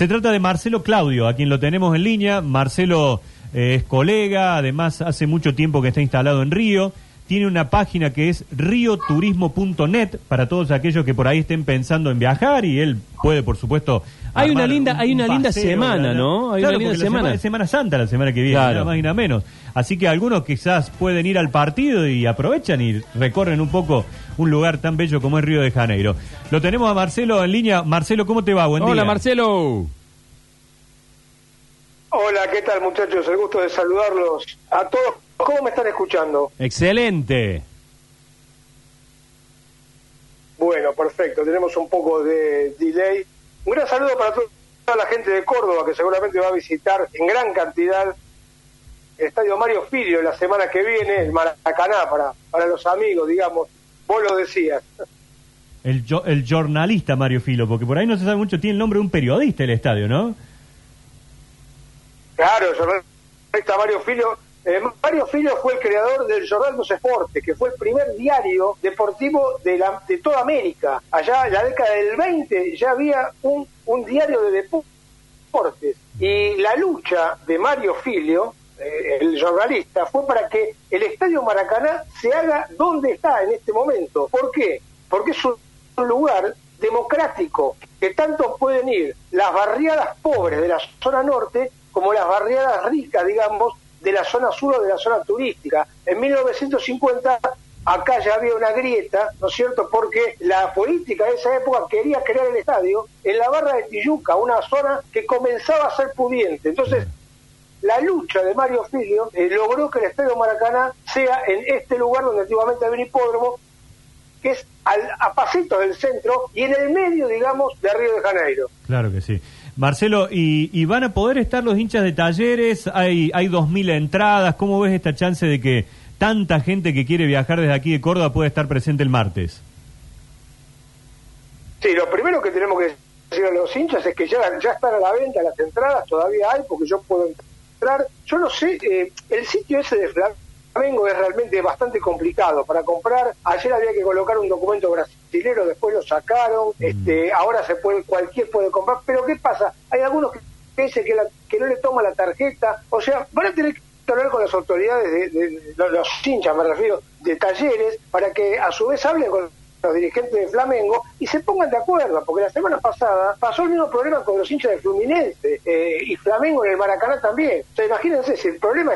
Se trata de Marcelo Claudio, a quien lo tenemos en línea. Marcelo eh, es colega, además hace mucho tiempo que está instalado en Río. Tiene una página que es rioturismo.net para todos aquellos que por ahí estén pensando en viajar y él puede, por supuesto. Hay una linda- un- hay una un linda paseo, semana. ¿no? Hay Claro, una linda semana. es Semana Santa la semana que viene, Claro. nada más y nada menos. Así que algunos quizás pueden ir al partido y aprovechan y recorren un poco un lugar tan bello como es Río de Janeiro. Lo tenemos a Marcelo en línea. Marcelo, ¿cómo te va? Buen día. Hola Marcelo. Hola, ¿qué tal muchachos? El gusto de saludarlos a todos. ¿Cómo me están escuchando? Excelente. Bueno, perfecto. Tenemos un poco de delay. Un gran saludo para to- toda la gente de Córdoba que seguramente va a visitar en gran cantidad el Estadio Mario Filio la semana que viene, el Maracaná, para, para los amigos, digamos. Vos lo decías. El, el jornalista Mario Filo, porque por ahí no se sabe mucho, tiene el nombre de un periodista el estadio, ¿no? Claro, el jornalista Mario Filio. Eh, Mario Filio fue el creador del Jornal dos Esportes, que fue el primer diario deportivo de, la, de toda América. Allá en la década del 20 ya había un, un diario de deportes. Y la lucha de Mario Filio, eh, el jornalista, fue para que el Estadio Maracaná se haga donde está en este momento. ¿Por qué? Porque es un lugar democrático que tanto pueden ir las barriadas pobres de la zona norte como las barriadas ricas, digamos, de la zona sur o de la zona turística. En 1950 acá ya había una grieta, ¿no es cierto? Porque la política de esa época quería crear el estadio en la barra de Tijuca, una zona que comenzaba a ser pudiente. Entonces, la lucha de Mario Filio eh, logró que el Estadio Maracaná sea en este lugar donde antiguamente había un hipódromo, que es al, a pasitos del centro y en el medio, digamos, de Río de Janeiro. Claro que sí. Marcelo, ¿y, y van a poder estar los hinchas de talleres? Hay, hay 2.000 entradas. ¿Cómo ves esta chance de que tanta gente que quiere viajar desde aquí de Córdoba pueda estar presente el martes? Sí, lo primero que tenemos que decir a los hinchas es que ya, ya están a la venta las entradas, todavía hay, porque yo puedo entrar. Yo no sé, eh, el sitio ese de Flamengo es realmente bastante complicado para comprar. Ayer había que colocar un documento brasilero, después lo sacaron, este, ahora se puede, cualquier puede comprar. Pero ¿qué pasa? Hay algunos que dicen que, la- que no le toma la tarjeta, o sea, van a tener que hablar con las autoridades de, de- los hinchas, me refiero, de talleres, para que a su vez hablen con los dirigentes de Flamengo y se pongan de acuerdo, porque la semana pasada pasó el mismo problema con los hinchas de Fluminense eh, y Flamengo en el Maracaná también. O sea, imagínense, si el problema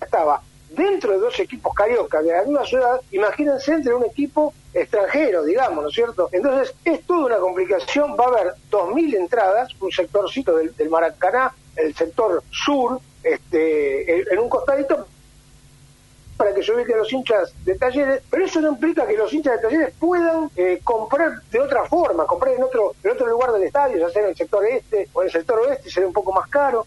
estaba dentro de dos equipos carioca de la misma ciudad, imagínense entre un equipo extranjero, digamos, ¿no es cierto? Entonces, es toda una complicación, va a haber 2.000 entradas, un sectorcito del, del Maracaná, el sector sur, este, en, un costadito, para que se ubiquen los hinchas de talleres, pero eso no implica que los hinchas de talleres puedan eh, comprar de otra forma, comprar en otro, en otro lugar del estadio, ya sea en el sector este o en el sector oeste, será un poco más caro.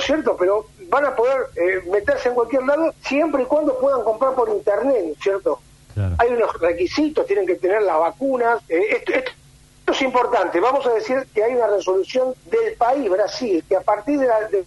¿No es cierto? Pero van a poder eh, meterse en cualquier lado siempre y cuando puedan comprar por internet, ¿no es cierto? Claro. Hay unos requisitos, tienen que tener las vacunas. eh, esto, esto- esto es importante. Vamos a decir que hay una resolución del país, Brasil, que a partir de la- de-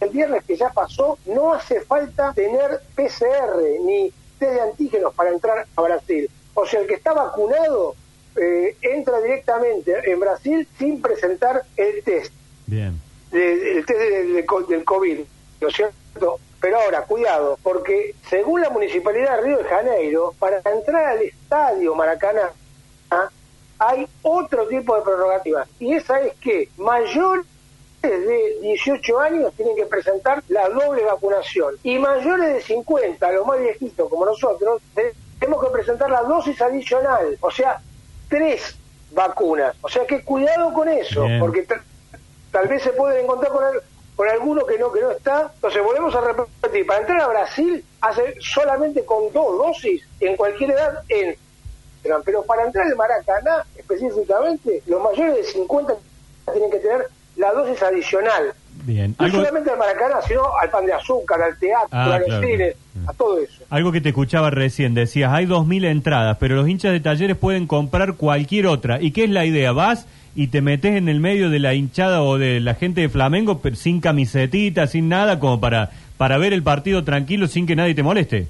del viernes que ya pasó, no hace falta tener PCR ni test de antígenos para entrar a Brasil. O sea, el que está vacunado eh, entra directamente en Brasil sin presentar el test Bien. De- el test de- de- de co- del COVID, ¿no es cierto? Pero ahora, cuidado, porque según la Municipalidad de Río de Janeiro, para entrar al estadio Maracaná ¿ah? hay otro tipo de prerrogativas, y esa es que mayores de 18 años tienen que presentar la doble vacunación, y mayores de 50, los más viejitos como nosotros, te- tenemos que presentar la dosis adicional, o sea, tres vacunas. O sea que cuidado con eso, Bien. porque tal vez se pueden encontrar con, al- con alguno que no que no está. Entonces volvemos a repetir, para entrar a Brasil hace solamente con dos dosis en cualquier edad entran, pero para entrar al Maracaná específicamente los mayores de 50 tienen que tener la dosis adicional. Bien. No Algo, solamente al Maracaná, sino al pan de azúcar, al teatro, Ah, a los claro, cines, a todo eso. algo que te escuchaba recién, decías, hay 2.000 entradas, pero los hinchas de talleres pueden comprar cualquier otra. ¿Y qué es la idea? Vas y te metes en el medio de la hinchada o de la gente de Flamengo, pero sin camisetita, sin nada, como para, para ver el partido tranquilo sin que nadie te moleste.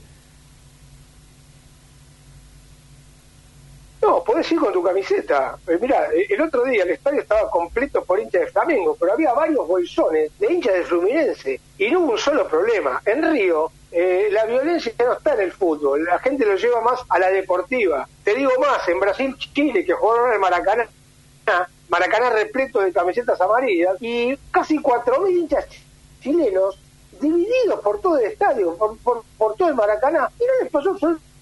No, podés ir con tu camiseta. Eh, mira, el otro día el estadio estaba completo por hinchas de Flamengo, pero había varios bolsones de hinchas de Fluminense y no hubo un solo problema. En Río, eh, la violencia no está en el fútbol, la gente lo lleva más a la deportiva. Te digo más, en Brasil, Chile, que jugaron en Maracaná, Maracaná repleto de camisetas amarillas y casi 4.000 hinchas chilenos divididos por todo el estadio, por, por, todo el Maracaná, y no les pasó absolutamente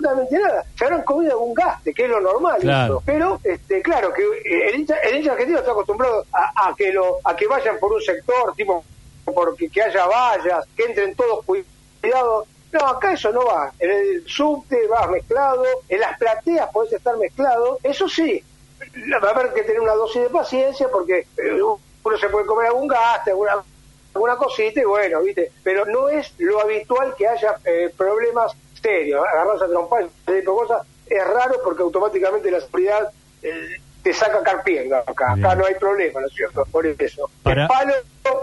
nada. Se habrán comido algún gaste, que es lo normal. Pero, este, claro, que eh, el hincha, el hincha argentino está acostumbrado a, que lo, a que vayan por un sector, tipo, porque que haya vallas, que entren todos cuidados. No, acá eso no va. En el subte vas mezclado, en las plateas podés estar mezclado. Eso sí, va a haber que tener una dosis de paciencia porque eh, uno se puede comer algún gaste, alguna, alguna cosita y bueno, ¿viste? Pero no es lo habitual que haya eh, problemas serios. Agarrarse a trompar ese tipo de cosas es raro porque automáticamente la seguridad eh, te saca carpiendo acá. Acá no hay problema, ¿no es cierto? Por eso. Para... palo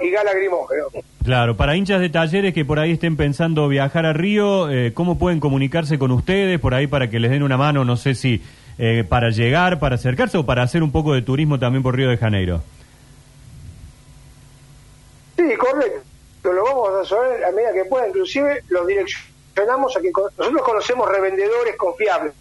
y gala grimógeno. Claro, para hinchas de talleres que por ahí estén pensando viajar a Río, ¿cómo pueden comunicarse con ustedes por ahí para que les den una mano? No sé si eh, para llegar, para acercarse o para hacer un poco de turismo también por Río de Janeiro. Sí, correcto. Lo vamos a hacer a medida que pueda. Inclusive los direccionamos a que nosotros conocemos revendedores confiables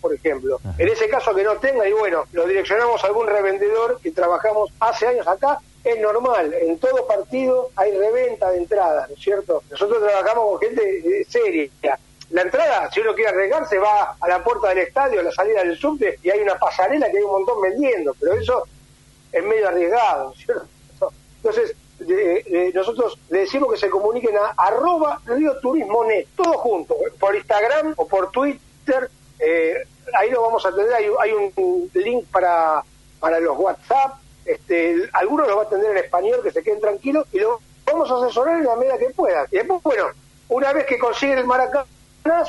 por ejemplo. En ese caso que no tenga, y bueno, lo direccionamos a algún revendedor que trabajamos hace años acá, es normal, en todo partido hay reventa de entrada, ¿no es cierto? Nosotros trabajamos con gente seria, la entrada, si uno quiere arriesgarse, va a la puerta del estadio, a la salida del subte, y hay una pasarela que hay un montón vendiendo, pero eso es medio arriesgado, ¿cierto? Entonces, nosotros le decimos que se comuniquen a arroba Río Turismo Net, todo junto, por Instagram o por Twitter, eh, ahí lo vamos a tener, hay, hay un link para, para los WhatsApp, este, algunos lo va a tener en español, que se queden tranquilos, y lo vamos a asesorar en la medida que pueda. Y después, bueno, una vez que consiguen el Maracán,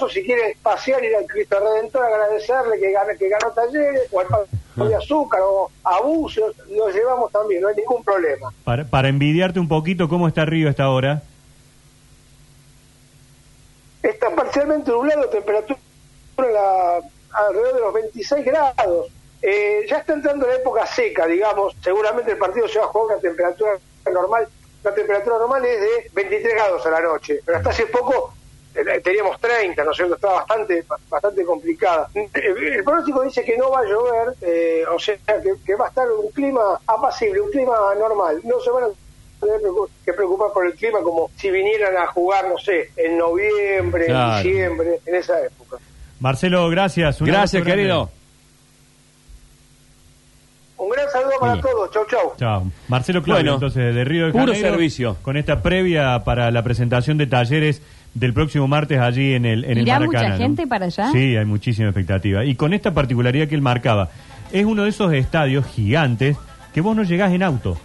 o si quiere pasear, ir al Cristo Redentor, agradecerle que, gane, que ganó talleres, o al de azúcar, o abusos, lo llevamos también, no hay ningún problema. Para, para envidiarte un poquito, ¿cómo está Río esta hora? Está parcialmente nublado, temperatura alrededor de los 26 grados. Eh, ya está entrando la época seca, digamos, seguramente el partido se va a jugar una temperatura normal. La temperatura normal es de 23 grados a la noche, pero hasta hace poco teníamos 30, ¿no es cierto? Está bastante bastante complicada. El, pronóstico dice que no va a llover, eh, o sea, que, va a estar un clima apacible, un clima normal. No se van a tener que preocupar por el clima como si vinieran a jugar, no sé, en noviembre, en diciembre, en esa época. Marcelo, gracias. gracias, querido. Un gran saludo para todos. Chau, chau. Chao. Marcelo Claudio, entonces, de Río de Janeiro. Puro servicio. Con esta previa para la presentación de talleres del próximo martes allí en el, en el Maracaná. mucha gente para allá? Sí, hay muchísima expectativa. Y con esta particularidad que él marcaba, es uno de esos estadios gigantes que vos no llegás en auto.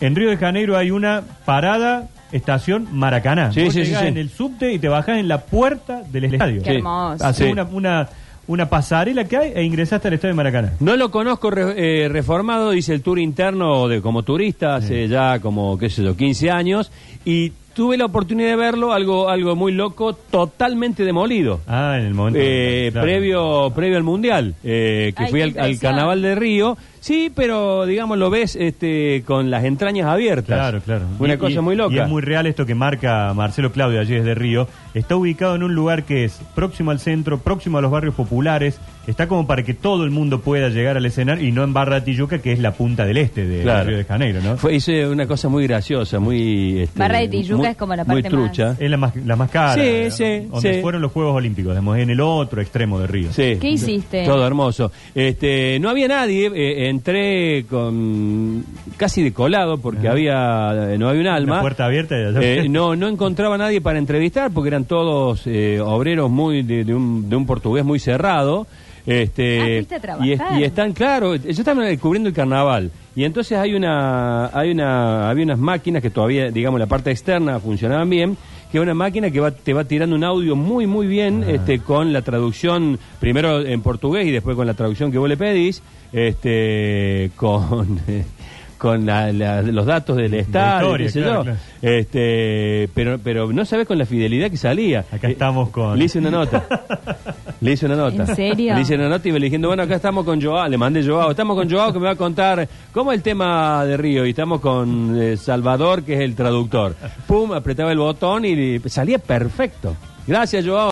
En Río de Janeiro hay una parada estación Maracaná. Sí, vos sí, llegás en el subte y te bajás en la puerta del estadio. Qué hermoso. Haces una, una, una pasarela que hay e ingresaste al estadio de Maracaná. No lo conozco eh, reformado, dice el tour interno de como turista hace ya como, qué sé yo, 15 años. Y tuve la oportunidad de verlo, algo, algo muy loco, totalmente demolido. Ah, en el momento. Eh, previo, previo al Mundial, eh, que fui al, al, Carnaval de Río Sí, pero digamos lo ves este, con las entrañas abiertas. Claro, claro. Una cosa muy loca. Y es muy real esto que marca Marcelo Claudio allí desde Río. Está ubicado en un lugar que es próximo al centro, próximo a los barrios populares. Está como para que todo el mundo pueda llegar al escenario y no en Barra de Tijuca, que es la punta del este de, Río de Janeiro, ¿no? Fue hice una cosa muy graciosa, muy... Este, Barra de Tijuca es como la parte muy trucha. Es la más, la más cara. Sí, sí. Donde fueron los Juegos Olímpicos, digamos, en el otro extremo de Río. Sí. ¿Qué hiciste? Todo hermoso. Este, no había nadie, eh, entré con casi decolado porque había no había un alma. La puerta abierta. Eh, no no encontraba nadie para entrevistar porque eran todos eh, obreros muy de, un, de un portugués muy cerrado. Este, ah, y, y, están claro, ellos están descubriendo el carnaval y entonces hay una hay una había unas máquinas que todavía digamos la parte externa funcionaban bien que es una máquina que va, te va tirando un audio muy, muy bien, ah. este, con la traducción, primero en portugués y después con la traducción que vos le pedís, este, con... con los datos del Estado, Este, pero, pero no sabes con la fidelidad que salía. Acá estamos con... Le hice una nota. Le hice una nota. ¿En serio? Le hice una nota y me le diciendo, bueno, acá estamos con Joao. Le mandé Joao. Estamos con Joao que me va a contar cómo es el tema de Río. Y estamos con eh, Salvador, que es el traductor. Pum, apretaba el botón y salía perfecto. Gracias, Joao.